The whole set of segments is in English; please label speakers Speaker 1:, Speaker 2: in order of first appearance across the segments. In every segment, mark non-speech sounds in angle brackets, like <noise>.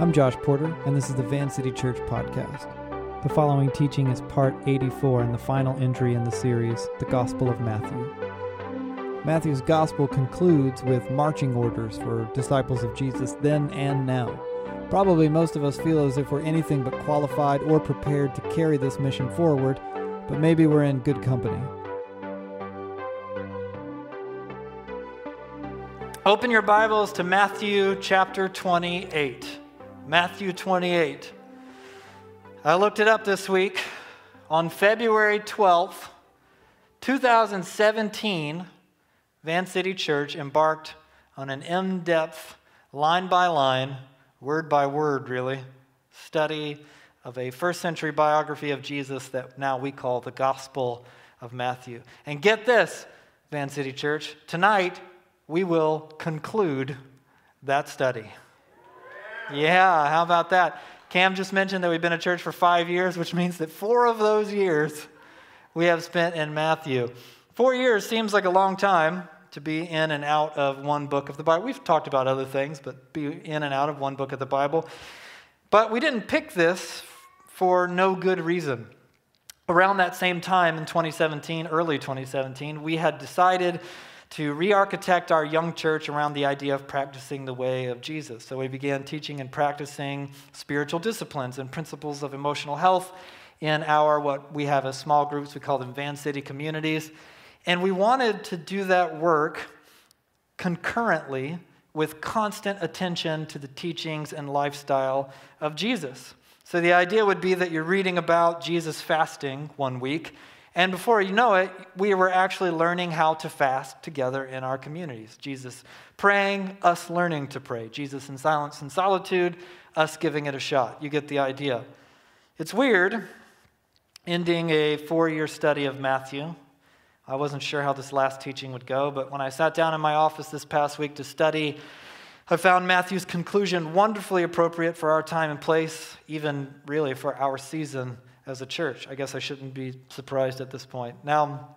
Speaker 1: I'm Josh Porter, and this is the Van City Church podcast. The following teaching is part 84 and the final entry in the series, The Gospel of Matthew. Matthew's Gospel concludes with marching orders for disciples of Jesus then and now. Probably most of us feel as if we're anything but qualified or prepared to carry this mission forward, but maybe we're in good company.
Speaker 2: Open your Bibles to Matthew chapter 28. Matthew 28. I looked it up this week. On February 12th, 2017, Van City Church embarked on an in depth, line by line, word by word, really, study of a first century biography of Jesus that now we call the Gospel of Matthew. And get this, Van City Church, tonight we will conclude that study. Yeah, how about that? Cam just mentioned that we've been a church for five years, which means that four of those years we have spent in Matthew. Four years seems like a long time to be in and out of one book of the Bible. We've talked about other things, but be in and out of one book of the Bible. But we didn't pick this for no good reason. Around that same time in 2017, early 2017, we had decided to re architect our young church around the idea of practicing the way of Jesus. So we began teaching and practicing spiritual disciplines and principles of emotional health in our, what we have as small groups, we call them Van City communities. And we wanted to do that work concurrently with constant attention to the teachings and lifestyle of Jesus. So the idea would be that you're reading about Jesus fasting one week, and before you know it, we were actually learning how to fast together in our communities. Jesus praying, us learning to pray. Jesus in silence and solitude, us giving it a shot. You get the idea. It's weird ending a four year study of Matthew. I wasn't sure how this last teaching would go, but when I sat down in my office this past week to study, I found Matthew's conclusion wonderfully appropriate for our time and place, even really for our season as a church. I guess I shouldn't be surprised at this point. Now,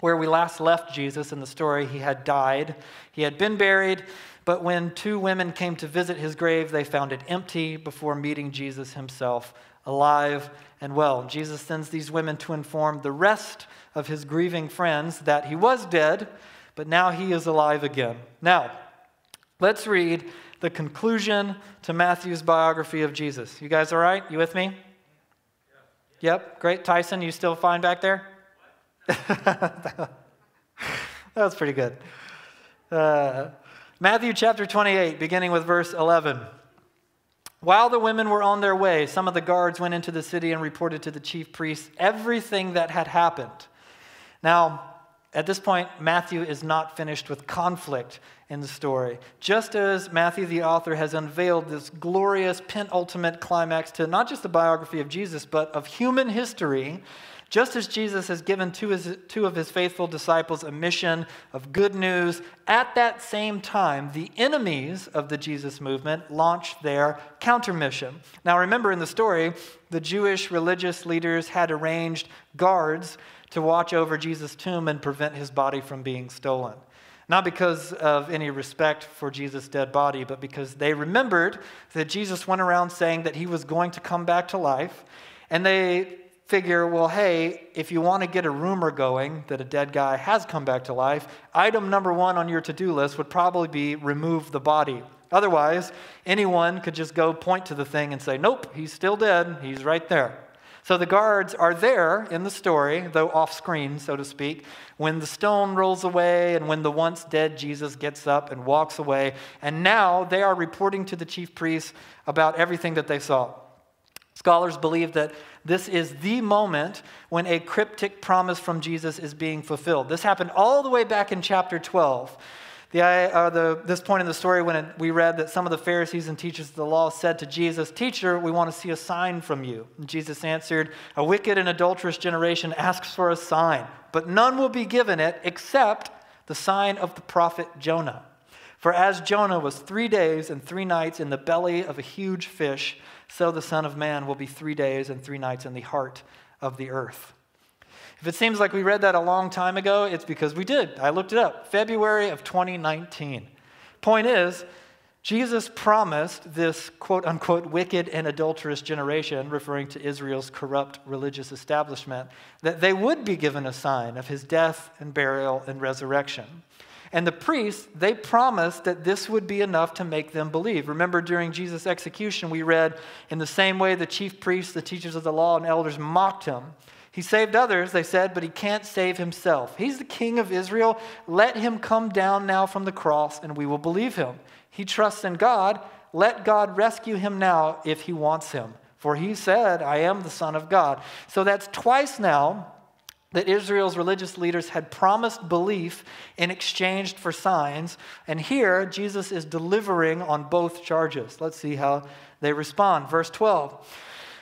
Speaker 2: where we last left Jesus in the story, he had died, he had been buried, but when two women came to visit his grave, they found it empty before meeting Jesus himself, alive and well. Jesus sends these women to inform the rest of his grieving friends that he was dead, but now he is alive again. Now, let's read the conclusion to Matthew's biography of Jesus. You guys all right? You with me? Yep, great. Tyson, you still fine back there? <laughs> that was pretty good. Uh, Matthew chapter 28, beginning with verse 11. While the women were on their way, some of the guards went into the city and reported to the chief priests everything that had happened. Now, at this point, Matthew is not finished with conflict in the story. Just as Matthew, the author, has unveiled this glorious penultimate climax to not just the biography of Jesus, but of human history, just as Jesus has given two, his, two of his faithful disciples a mission of good news, at that same time, the enemies of the Jesus movement launched their counter mission. Now, remember in the story, the Jewish religious leaders had arranged guards to watch over Jesus' tomb and prevent his body from being stolen. Not because of any respect for Jesus' dead body, but because they remembered that Jesus went around saying that he was going to come back to life. And they figure, well, hey, if you want to get a rumor going that a dead guy has come back to life, item number one on your to do list would probably be remove the body. Otherwise, anyone could just go point to the thing and say, nope, he's still dead. He's right there. So the guards are there in the story, though off screen, so to speak, when the stone rolls away and when the once dead Jesus gets up and walks away. And now they are reporting to the chief priests about everything that they saw. Scholars believe that this is the moment when a cryptic promise from Jesus is being fulfilled. This happened all the way back in chapter 12 the, uh, the, this point in the story, when it, we read that some of the Pharisees and teachers of the law said to Jesus, Teacher, we want to see a sign from you. And Jesus answered, A wicked and adulterous generation asks for a sign, but none will be given it except the sign of the prophet Jonah. For as Jonah was three days and three nights in the belly of a huge fish, so the Son of Man will be three days and three nights in the heart of the earth. If it seems like we read that a long time ago, it's because we did. I looked it up. February of 2019. Point is, Jesus promised this quote unquote wicked and adulterous generation, referring to Israel's corrupt religious establishment, that they would be given a sign of his death and burial and resurrection. And the priests, they promised that this would be enough to make them believe. Remember, during Jesus' execution, we read, in the same way the chief priests, the teachers of the law, and elders mocked him. He saved others, they said, but he can't save himself. He's the king of Israel. Let him come down now from the cross, and we will believe him. He trusts in God. Let God rescue him now if he wants him. For he said, I am the Son of God. So that's twice now that Israel's religious leaders had promised belief in exchange for signs. And here, Jesus is delivering on both charges. Let's see how they respond. Verse 12.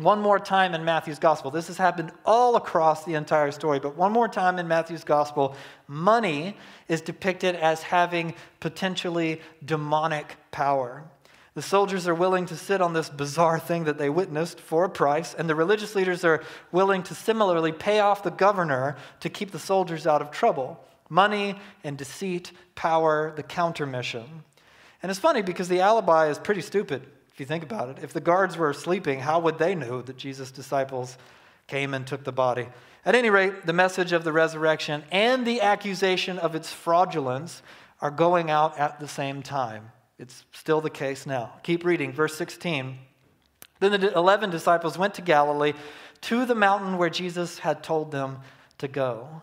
Speaker 2: One more time in Matthew's gospel. This has happened all across the entire story, but one more time in Matthew's gospel, money is depicted as having potentially demonic power. The soldiers are willing to sit on this bizarre thing that they witnessed for a price, and the religious leaders are willing to similarly pay off the governor to keep the soldiers out of trouble. Money and deceit, power, the counter mission. And it's funny because the alibi is pretty stupid you think about it. If the guards were sleeping, how would they know that Jesus' disciples came and took the body? At any rate, the message of the resurrection and the accusation of its fraudulence are going out at the same time. It's still the case now. Keep reading, verse 16. Then the 11 disciples went to Galilee to the mountain where Jesus had told them to go.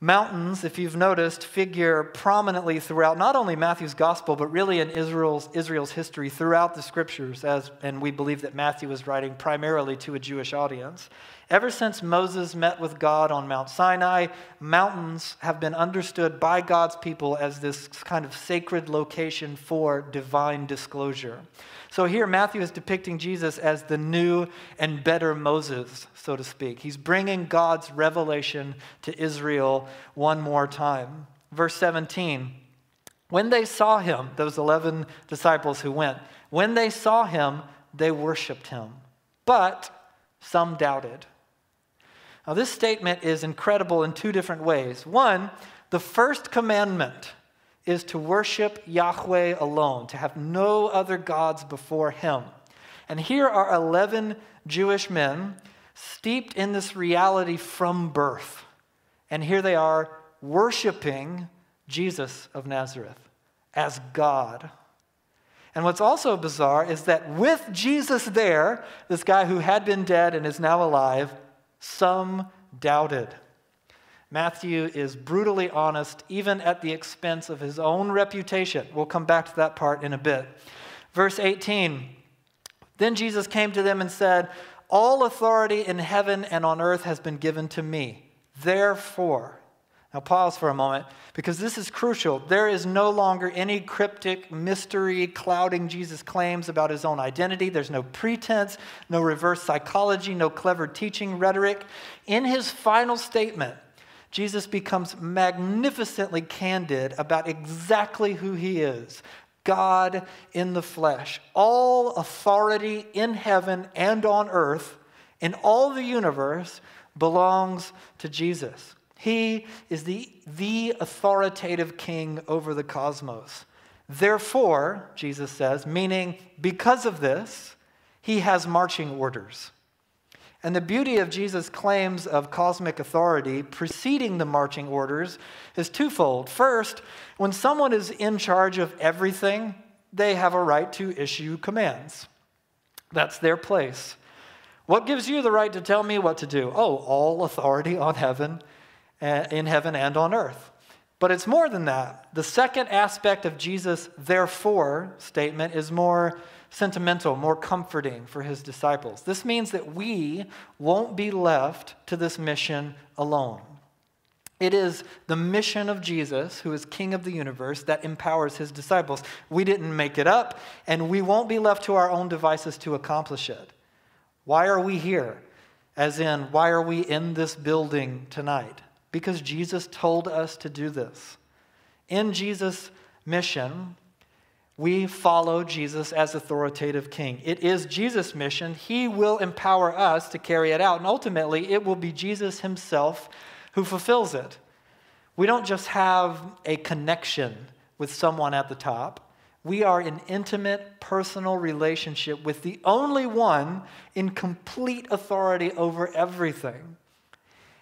Speaker 2: Mountains, if you've noticed, figure prominently throughout not only Matthew's gospel, but really in Israel's, Israel's history throughout the scriptures, as, and we believe that Matthew was writing primarily to a Jewish audience. Ever since Moses met with God on Mount Sinai, mountains have been understood by God's people as this kind of sacred location for divine disclosure. So here, Matthew is depicting Jesus as the new and better Moses, so to speak. He's bringing God's revelation to Israel one more time. Verse 17 When they saw him, those 11 disciples who went, when they saw him, they worshiped him. But some doubted. Now, this statement is incredible in two different ways. One, the first commandment is to worship Yahweh alone, to have no other gods before him. And here are 11 Jewish men steeped in this reality from birth. And here they are worshiping Jesus of Nazareth as God. And what's also bizarre is that with Jesus there, this guy who had been dead and is now alive, some doubted. Matthew is brutally honest, even at the expense of his own reputation. We'll come back to that part in a bit. Verse 18 Then Jesus came to them and said, All authority in heaven and on earth has been given to me. Therefore, now pause for a moment because this is crucial. There is no longer any cryptic mystery clouding Jesus' claims about his own identity. There's no pretense, no reverse psychology, no clever teaching rhetoric. In his final statement, Jesus becomes magnificently candid about exactly who he is God in the flesh. All authority in heaven and on earth, in all the universe, belongs to Jesus. He is the, the authoritative king over the cosmos. Therefore, Jesus says, meaning because of this, he has marching orders. And the beauty of Jesus' claims of cosmic authority preceding the marching orders is twofold. First, when someone is in charge of everything, they have a right to issue commands. That's their place. What gives you the right to tell me what to do? Oh, all authority on heaven, in heaven and on earth. But it's more than that. The second aspect of Jesus' therefore statement is more sentimental, more comforting for his disciples. This means that we won't be left to this mission alone. It is the mission of Jesus, who is King of the universe, that empowers his disciples. We didn't make it up, and we won't be left to our own devices to accomplish it. Why are we here? as in, why are we in this building tonight? Because Jesus told us to do this. In Jesus' mission, we follow Jesus as authoritative king. It is Jesus' mission. He will empower us to carry it out. And ultimately, it will be Jesus himself who fulfills it. We don't just have a connection with someone at the top, we are in intimate, personal relationship with the only one in complete authority over everything.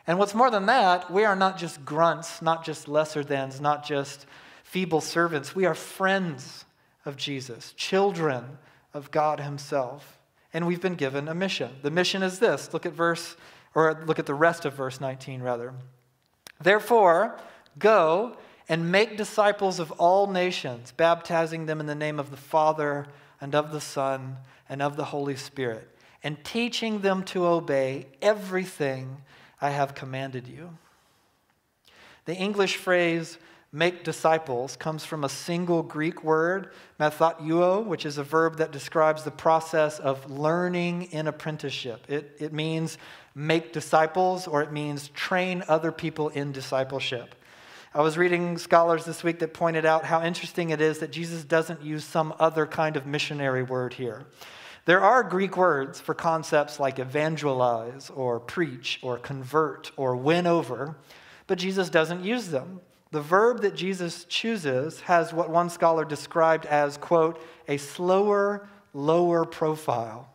Speaker 2: And what's more than that, we are not just grunts, not just lesser thans, not just feeble servants. We are friends of Jesus, children of God Himself. And we've been given a mission. The mission is this look at verse, or look at the rest of verse 19, rather. Therefore, go and make disciples of all nations, baptizing them in the name of the Father and of the Son and of the Holy Spirit, and teaching them to obey everything I have commanded you. The English phrase make disciples comes from a single Greek word, matheteuo, which is a verb that describes the process of learning in apprenticeship. It, it means make disciples or it means train other people in discipleship. I was reading scholars this week that pointed out how interesting it is that Jesus doesn't use some other kind of missionary word here. There are Greek words for concepts like evangelize or preach or convert or win over, but Jesus doesn't use them. The verb that Jesus chooses has what one scholar described as, quote, a slower, lower profile.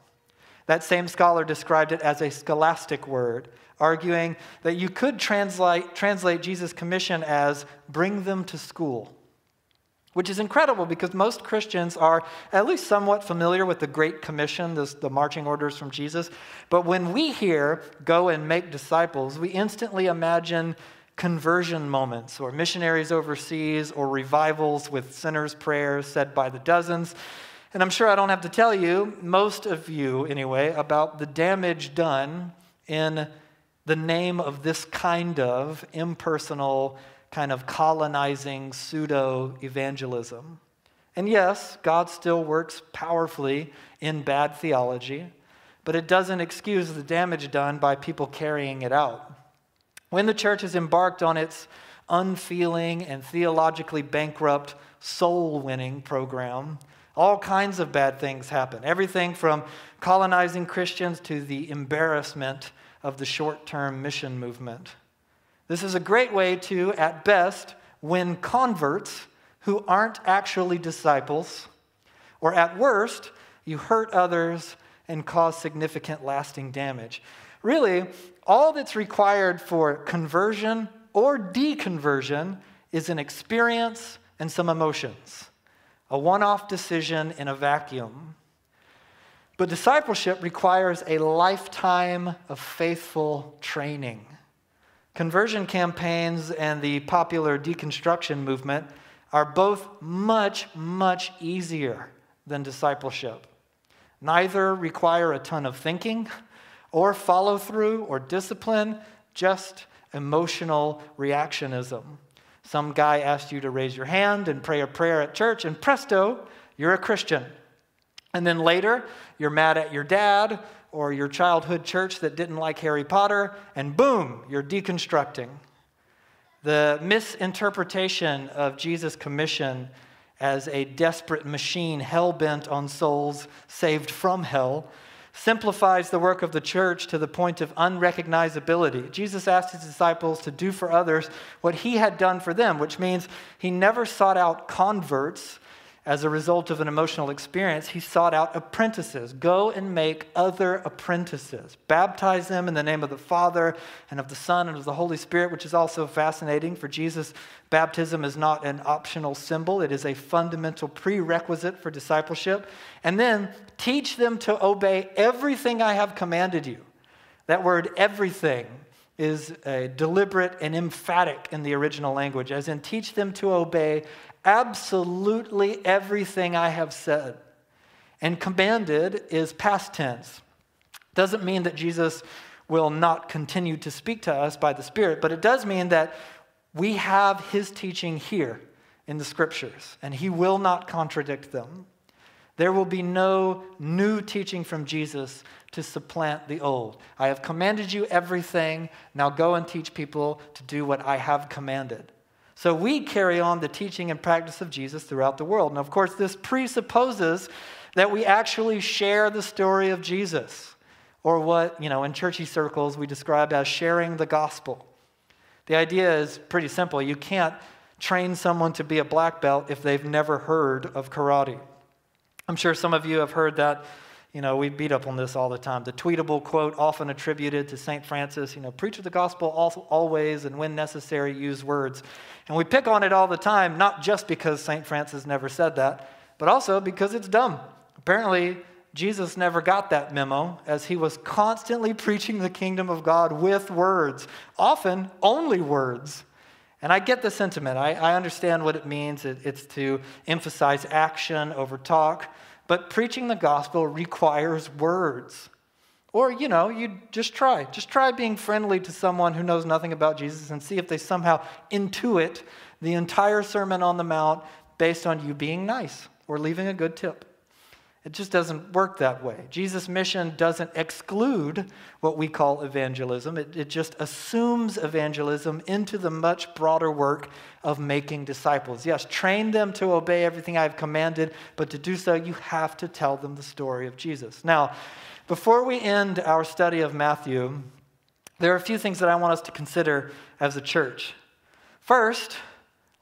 Speaker 2: That same scholar described it as a scholastic word, arguing that you could translate, translate Jesus' commission as bring them to school, which is incredible because most Christians are at least somewhat familiar with the Great Commission, this, the marching orders from Jesus. But when we hear go and make disciples, we instantly imagine conversion moments or missionaries overseas or revivals with sinners' prayers said by the dozens. And I'm sure I don't have to tell you, most of you anyway, about the damage done in the name of this kind of impersonal, kind of colonizing pseudo evangelism. And yes, God still works powerfully in bad theology, but it doesn't excuse the damage done by people carrying it out. When the church has embarked on its unfeeling and theologically bankrupt soul winning program, all kinds of bad things happen. Everything from colonizing Christians to the embarrassment of the short term mission movement. This is a great way to, at best, win converts who aren't actually disciples, or at worst, you hurt others and cause significant lasting damage. Really, all that's required for conversion or deconversion is an experience and some emotions, a one off decision in a vacuum. But discipleship requires a lifetime of faithful training. Conversion campaigns and the popular deconstruction movement are both much, much easier than discipleship. Neither require a ton of thinking or follow through or discipline, just emotional reactionism. Some guy asked you to raise your hand and pray a prayer at church, and presto, you're a Christian. And then later, you're mad at your dad or your childhood church that didn't like Harry Potter, and boom, you're deconstructing. The misinterpretation of Jesus' commission as a desperate machine hell bent on souls saved from hell simplifies the work of the church to the point of unrecognizability. Jesus asked his disciples to do for others what he had done for them, which means he never sought out converts as a result of an emotional experience, he sought out apprentices. Go and make other apprentices. Baptize them in the name of the Father and of the Son and of the Holy Spirit, which is also fascinating. For Jesus, baptism is not an optional symbol, it is a fundamental prerequisite for discipleship. And then teach them to obey everything I have commanded you. That word, everything, is deliberate and emphatic in the original language, as in teach them to obey absolutely everything I have said. And commanded is past tense. Doesn't mean that Jesus will not continue to speak to us by the Spirit, but it does mean that we have his teaching here in the scriptures, and he will not contradict them. There will be no new teaching from Jesus to supplant the old. I have commanded you everything. Now go and teach people to do what I have commanded. So we carry on the teaching and practice of Jesus throughout the world. And of course, this presupposes that we actually share the story of Jesus, or what, you know, in churchy circles we describe as sharing the gospel. The idea is pretty simple. You can't train someone to be a black belt if they've never heard of karate. I'm sure some of you have heard that. You know, we beat up on this all the time. The tweetable quote, often attributed to St. Francis, you know, preach the gospel always and when necessary, use words. And we pick on it all the time, not just because St. Francis never said that, but also because it's dumb. Apparently, Jesus never got that memo as he was constantly preaching the kingdom of God with words, often only words. And I get the sentiment. I, I understand what it means. It, it's to emphasize action over talk. But preaching the gospel requires words. Or, you know, you just try. Just try being friendly to someone who knows nothing about Jesus and see if they somehow intuit the entire Sermon on the Mount based on you being nice or leaving a good tip. It just doesn't work that way. Jesus' mission doesn't exclude what we call evangelism, it, it just assumes evangelism into the much broader work of making disciples. Yes, train them to obey everything I've commanded, but to do so, you have to tell them the story of Jesus. Now, before we end our study of Matthew, there are a few things that I want us to consider as a church. First,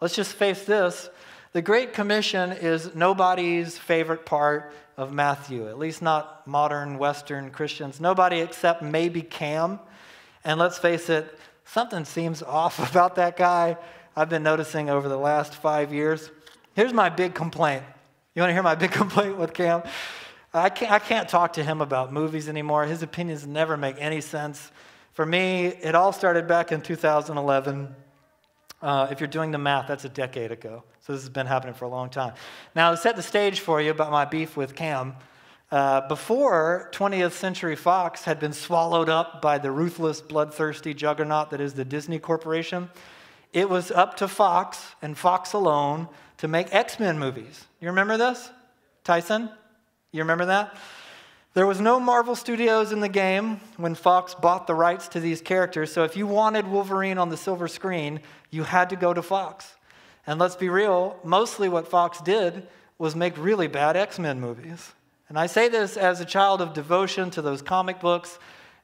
Speaker 2: let's just face this the Great Commission is nobody's favorite part of Matthew, at least not modern Western Christians. Nobody except maybe Cam. And let's face it, something seems off <laughs> about that guy. I've been noticing over the last five years. Here's my big complaint. You want to hear my <laughs> big complaint with Cam? I can't, I can't talk to him about movies anymore. His opinions never make any sense. For me, it all started back in 2011. Uh, if you're doing the math, that's a decade ago. So this has been happening for a long time. Now, to set the stage for you about my beef with Cam, uh, before 20th Century Fox had been swallowed up by the ruthless, bloodthirsty juggernaut that is the Disney Corporation, it was up to Fox and Fox alone to make X Men movies. You remember this? Tyson? You remember that? There was no Marvel Studios in the game when Fox bought the rights to these characters, so if you wanted Wolverine on the silver screen, you had to go to Fox. And let's be real, mostly what Fox did was make really bad X Men movies. And I say this as a child of devotion to those comic books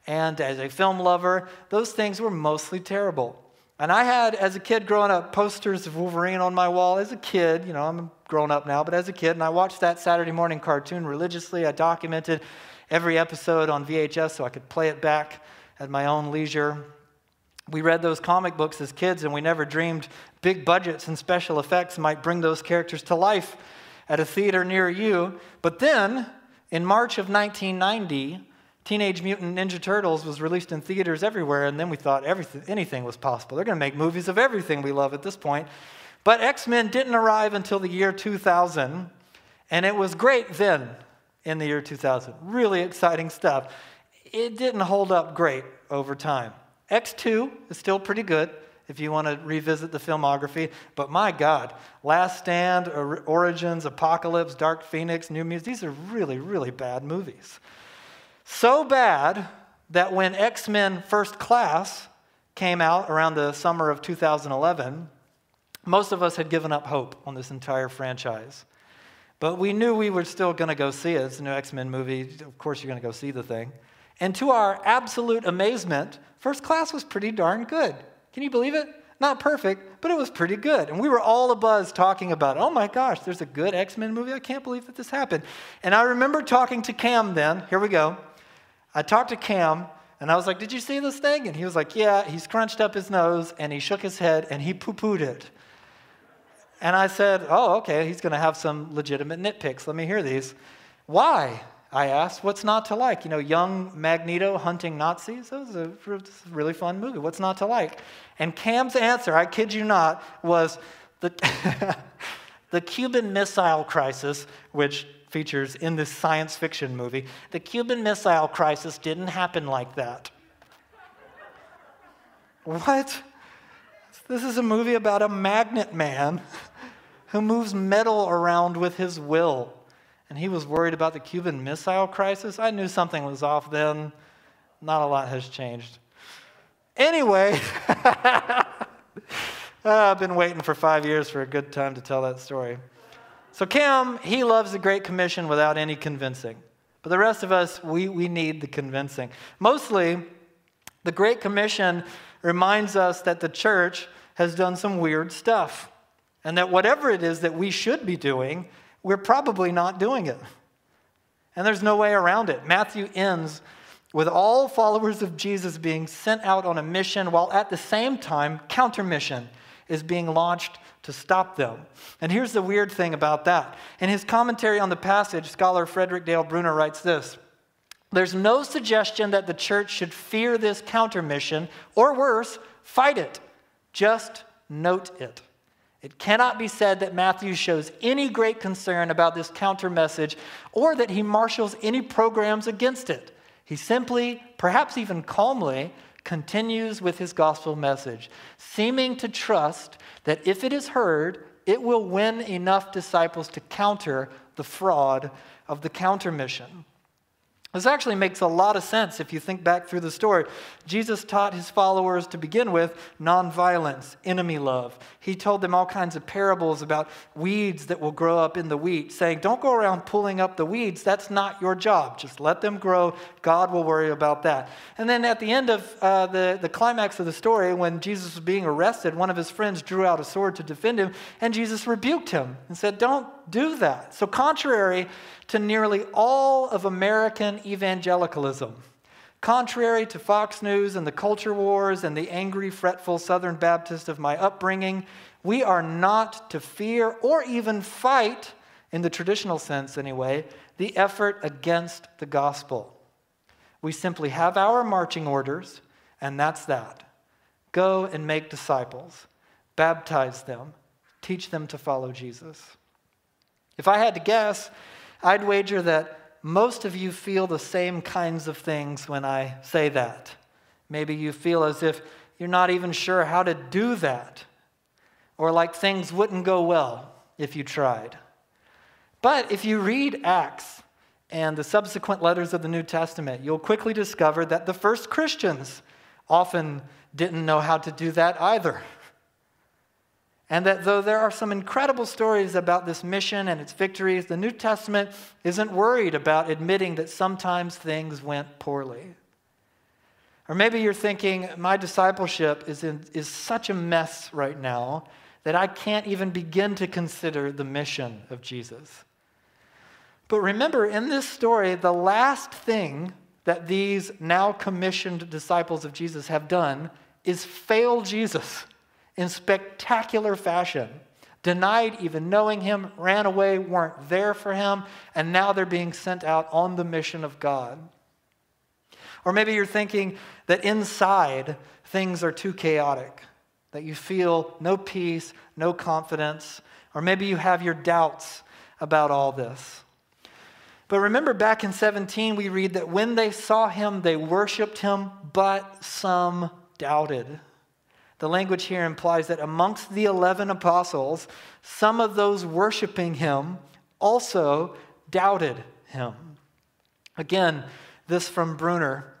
Speaker 2: and as a film lover, those things were mostly terrible. And I had, as a kid growing up, posters of Wolverine on my wall. As a kid, you know, I'm grown up now, but as a kid, and I watched that Saturday morning cartoon religiously. I documented every episode on VHS so I could play it back at my own leisure. We read those comic books as kids, and we never dreamed big budgets and special effects might bring those characters to life at a theater near you. But then, in March of 1990, Teenage Mutant Ninja Turtles was released in theaters everywhere, and then we thought everything, anything was possible. They're going to make movies of everything we love at this point. But X Men didn't arrive until the year 2000, and it was great then in the year 2000. Really exciting stuff. It didn't hold up great over time. X2 is still pretty good if you want to revisit the filmography, but my God, Last Stand, Origins, Apocalypse, Dark Phoenix, New Mutants, these are really, really bad movies. So bad that when X Men First Class came out around the summer of 2011, most of us had given up hope on this entire franchise. But we knew we were still going to go see it. It's a new X Men movie. Of course, you're going to go see the thing. And to our absolute amazement, First Class was pretty darn good. Can you believe it? Not perfect, but it was pretty good. And we were all abuzz talking about, oh my gosh, there's a good X Men movie. I can't believe that this happened. And I remember talking to Cam then. Here we go. I talked to Cam, and I was like, Did you see this thing? And he was like, Yeah. He scrunched up his nose and he shook his head and he poo pooed it. And I said, Oh, okay, he's going to have some legitimate nitpicks. Let me hear these. Why? I asked, What's not to like? You know, young Magneto hunting Nazis? That was a really fun movie. What's not to like? And Cam's answer, I kid you not, was the, <laughs> the Cuban Missile Crisis, which features in this science fiction movie. The Cuban Missile Crisis didn't happen like that. what? This is a movie about a magnet man <laughs> who moves metal around with his will. And he was worried about the Cuban Missile Crisis. I knew something was off then. Not a lot has changed. Anyway, <laughs> uh, I've been waiting for five years for a good time to tell that story. So, Cam, he loves the Great Commission without any convincing. But the rest of us, we, we need the convincing. Mostly, the Great Commission reminds us that the church has done some weird stuff, and that whatever it is that we should be doing, we're probably not doing it. And there's no way around it. Matthew ends with all followers of Jesus being sent out on a mission while at the same time, counter mission is being launched to stop them. And here's the weird thing about that. In his commentary on the passage, scholar Frederick Dale Bruner writes this There's no suggestion that the church should fear this counter mission, or worse, fight it. Just note it. It cannot be said that Matthew shows any great concern about this counter message or that he marshals any programs against it. He simply, perhaps even calmly, continues with his gospel message, seeming to trust that if it is heard, it will win enough disciples to counter the fraud of the counter mission. This actually makes a lot of sense if you think back through the story. Jesus taught his followers to begin with nonviolence, enemy love. He told them all kinds of parables about weeds that will grow up in the wheat, saying, Don't go around pulling up the weeds. That's not your job. Just let them grow. God will worry about that. And then at the end of uh, the, the climax of the story, when Jesus was being arrested, one of his friends drew out a sword to defend him, and Jesus rebuked him and said, Don't do that. So, contrary to nearly all of American evangelicalism. Contrary to Fox News and the culture wars and the angry, fretful Southern Baptist of my upbringing, we are not to fear or even fight, in the traditional sense anyway, the effort against the gospel. We simply have our marching orders, and that's that. Go and make disciples, baptize them, teach them to follow Jesus. If I had to guess, I'd wager that most of you feel the same kinds of things when I say that. Maybe you feel as if you're not even sure how to do that, or like things wouldn't go well if you tried. But if you read Acts and the subsequent letters of the New Testament, you'll quickly discover that the first Christians often didn't know how to do that either. And that though there are some incredible stories about this mission and its victories, the New Testament isn't worried about admitting that sometimes things went poorly. Or maybe you're thinking, my discipleship is, in, is such a mess right now that I can't even begin to consider the mission of Jesus. But remember, in this story, the last thing that these now commissioned disciples of Jesus have done is fail Jesus in spectacular fashion, denied even knowing him, ran away, weren't there for him, and now they're being sent out on the mission of God. Or maybe you're thinking that inside things are too chaotic, that you feel no peace, no confidence, or maybe you have your doubts about all this. But remember back in 17, we read that when they saw him, they worshiped him, but some doubted. The language here implies that amongst the 11 apostles, some of those worshiping him also doubted him. Again, this from Bruner.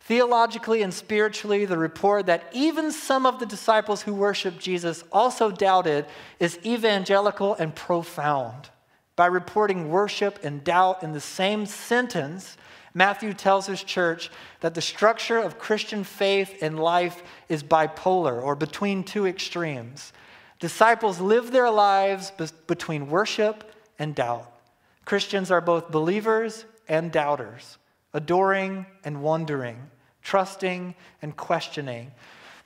Speaker 2: Theologically and spiritually, the report that even some of the disciples who worshiped Jesus also doubted is evangelical and profound. By reporting worship and doubt in the same sentence, Matthew tells his church that the structure of Christian faith and life is bipolar or between two extremes. Disciples live their lives between worship and doubt. Christians are both believers and doubters, adoring and wondering, trusting and questioning.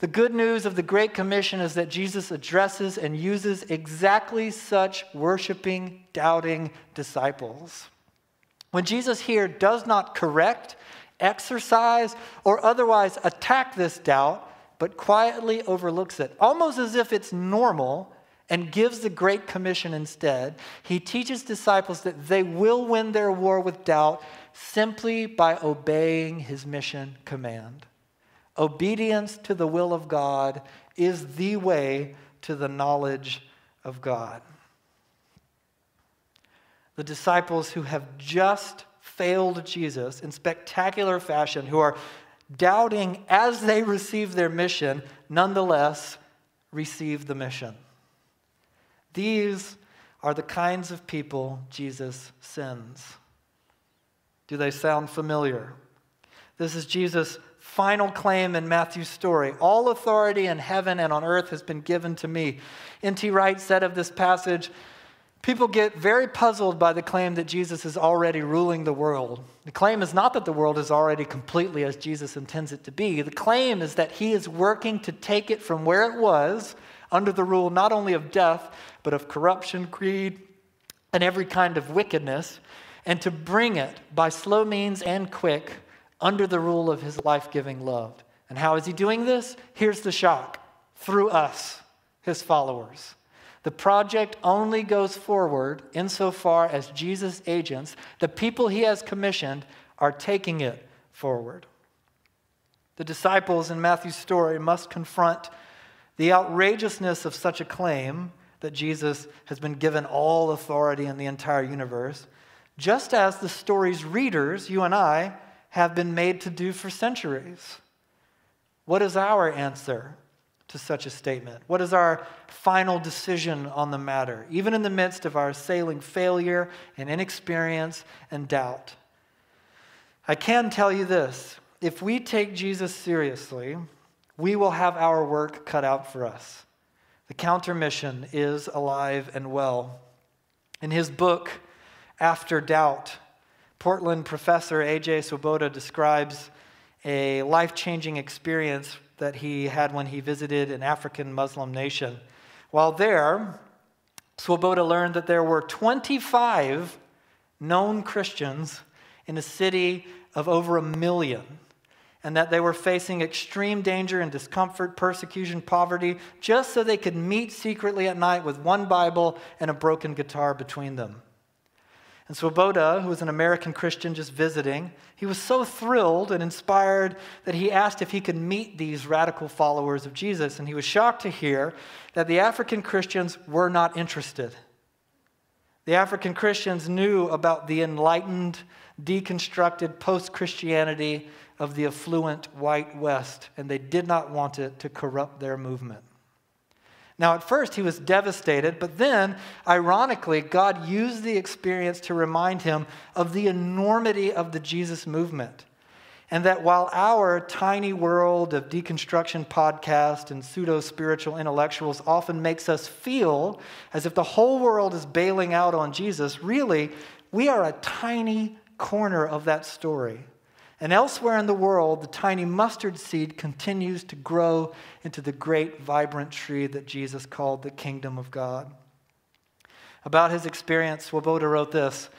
Speaker 2: The good news of the Great Commission is that Jesus addresses and uses exactly such worshiping, doubting disciples. When Jesus here does not correct, exercise, or otherwise attack this doubt, but quietly overlooks it, almost as if it's normal, and gives the Great Commission instead, he teaches disciples that they will win their war with doubt simply by obeying his mission command. Obedience to the will of God is the way to the knowledge of God. The disciples who have just failed Jesus in spectacular fashion, who are doubting as they receive their mission, nonetheless receive the mission. These are the kinds of people Jesus sends. Do they sound familiar? This is Jesus' final claim in Matthew's story. All authority in heaven and on earth has been given to me. N.T. Wright said of this passage, People get very puzzled by the claim that Jesus is already ruling the world. The claim is not that the world is already completely as Jesus intends it to be. The claim is that he is working to take it from where it was, under the rule not only of death, but of corruption, greed, and every kind of wickedness, and to bring it by slow means and quick under the rule of his life giving love. And how is he doing this? Here's the shock through us, his followers. The project only goes forward insofar as Jesus' agents, the people he has commissioned, are taking it forward. The disciples in Matthew's story must confront the outrageousness of such a claim that Jesus has been given all authority in the entire universe, just as the story's readers, you and I, have been made to do for centuries. What is our answer to such a statement? What is our final decision on the matter, even in the midst of our assailing failure and inexperience and doubt? I can tell you this if we take Jesus seriously, we will have our work cut out for us. The counter mission is alive and well. In his book, After Doubt, Portland professor A.J. Swoboda describes a life changing experience that he had when he visited an African Muslim nation. While there, Swoboda learned that there were 25 known Christians in a city of over a million, and that they were facing extreme danger and discomfort, persecution, poverty, just so they could meet secretly at night with one Bible and a broken guitar between them. And Swoboda, who was an American Christian just visiting, he was so thrilled and inspired that he asked if he could meet these radical followers of Jesus. And he was shocked to hear that the African Christians were not interested. The African Christians knew about the enlightened, deconstructed post Christianity of the affluent white West, and they did not want it to corrupt their movement. Now, at first, he was devastated, but then, ironically, God used the experience to remind him of the enormity of the Jesus movement. And that while our tiny world of deconstruction podcast and pseudo spiritual intellectuals often makes us feel as if the whole world is bailing out on Jesus, really, we are a tiny corner of that story. And elsewhere in the world, the tiny mustard seed continues to grow into the great, vibrant tree that Jesus called the kingdom of God. About his experience, Swoboda wrote this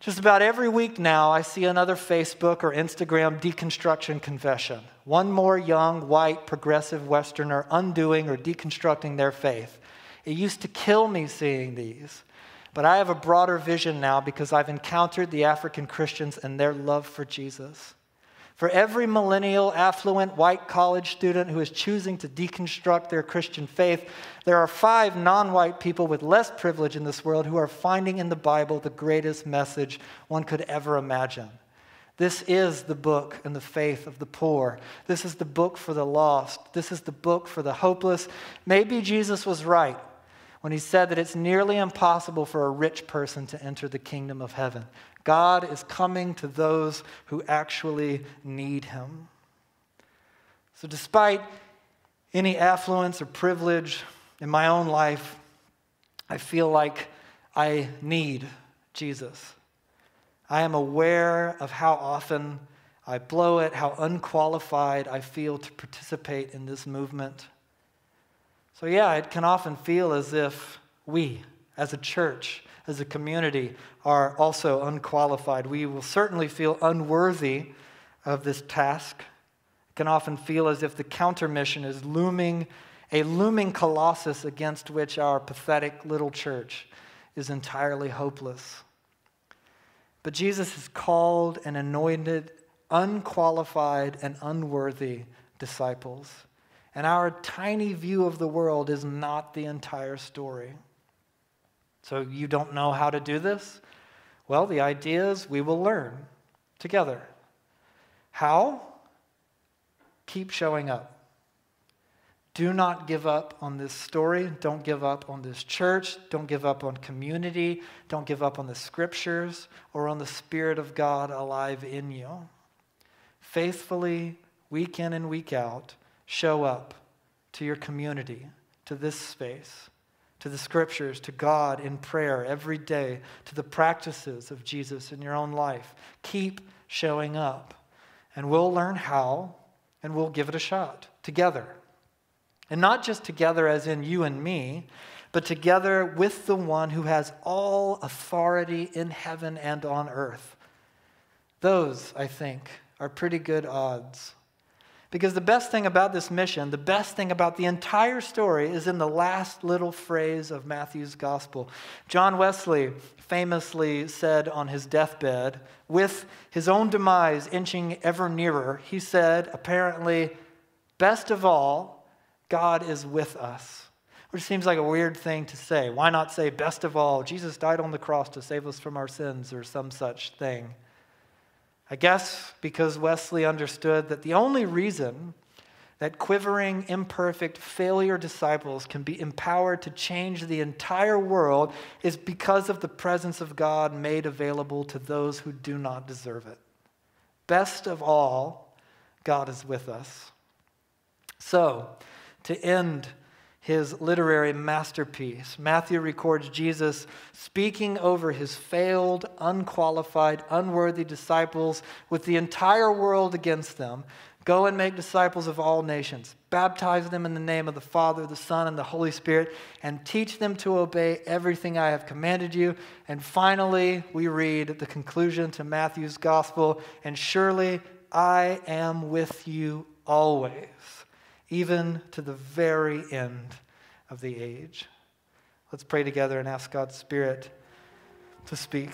Speaker 2: Just about every week now, I see another Facebook or Instagram deconstruction confession. One more young, white, progressive Westerner undoing or deconstructing their faith. It used to kill me seeing these. But I have a broader vision now because I've encountered the African Christians and their love for Jesus. For every millennial, affluent, white college student who is choosing to deconstruct their Christian faith, there are five non white people with less privilege in this world who are finding in the Bible the greatest message one could ever imagine. This is the book and the faith of the poor. This is the book for the lost. This is the book for the hopeless. Maybe Jesus was right when he said that it's nearly impossible for a rich person to enter the kingdom of heaven. God is coming to those who actually need him. So, despite any affluence or privilege in my own life, I feel like I need Jesus. I am aware of how often I blow it, how unqualified I feel to participate in this movement. So, yeah, it can often feel as if we, as a church, as a community are also unqualified. We will certainly feel unworthy of this task. It can often feel as if the counter mission is looming, a looming colossus against which our pathetic little church is entirely hopeless. But Jesus has called and anointed unqualified and unworthy disciples. And our tiny view of the world is not the entire story. So you don't know how to do this? Well, the idea is we will learn together. How? Keep showing up. Do not give up on this story. Don't give up on this church. Don't give up on community. Don't give up on the scriptures or on the Spirit of God alive in you. Faithfully, week in and week out, show up to your community, to this space, to the scriptures, to God in prayer every day, to the practices of Jesus in your own life. Keep showing up. And we'll learn how, and we'll give it a shot together. And not just together as in you and me, but together with the one who has all authority in heaven and on earth. Those, I think, are pretty good odds. Because the best thing about this mission, the best thing about the entire story, is in the last little phrase of Matthew's gospel. John Wesley famously said on his deathbed, with his own demise inching ever nearer, he said, apparently, best of all, God is with us. Which seems like a weird thing to say. Why not say, best of all, Jesus died on the cross to save us from our sins or some such thing? I guess because Wesley understood that the only reason that quivering, imperfect, failure disciples can be empowered to change the entire world is because of the presence of God made available to those who do not deserve it. Best of all, God is with us. So, to end his literary masterpiece. Matthew records Jesus speaking over his failed, unqualified, unworthy disciples with the entire world against them. Go and make disciples of all nations. Baptize them in the name of the Father, the Son, and the Holy Spirit, and teach them to obey everything I have commanded you. And finally, we read the conclusion to Matthew's gospel and surely I am with you always even to the very end of the age. Let's pray together and ask God's Spirit to speak.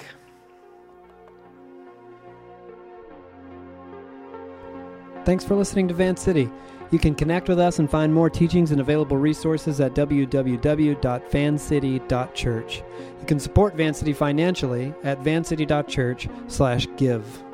Speaker 1: Thanks for listening to Van City. You can connect with us and find more teachings and available resources at www.vancity.church. You can support Van City financially at vancity.church/give.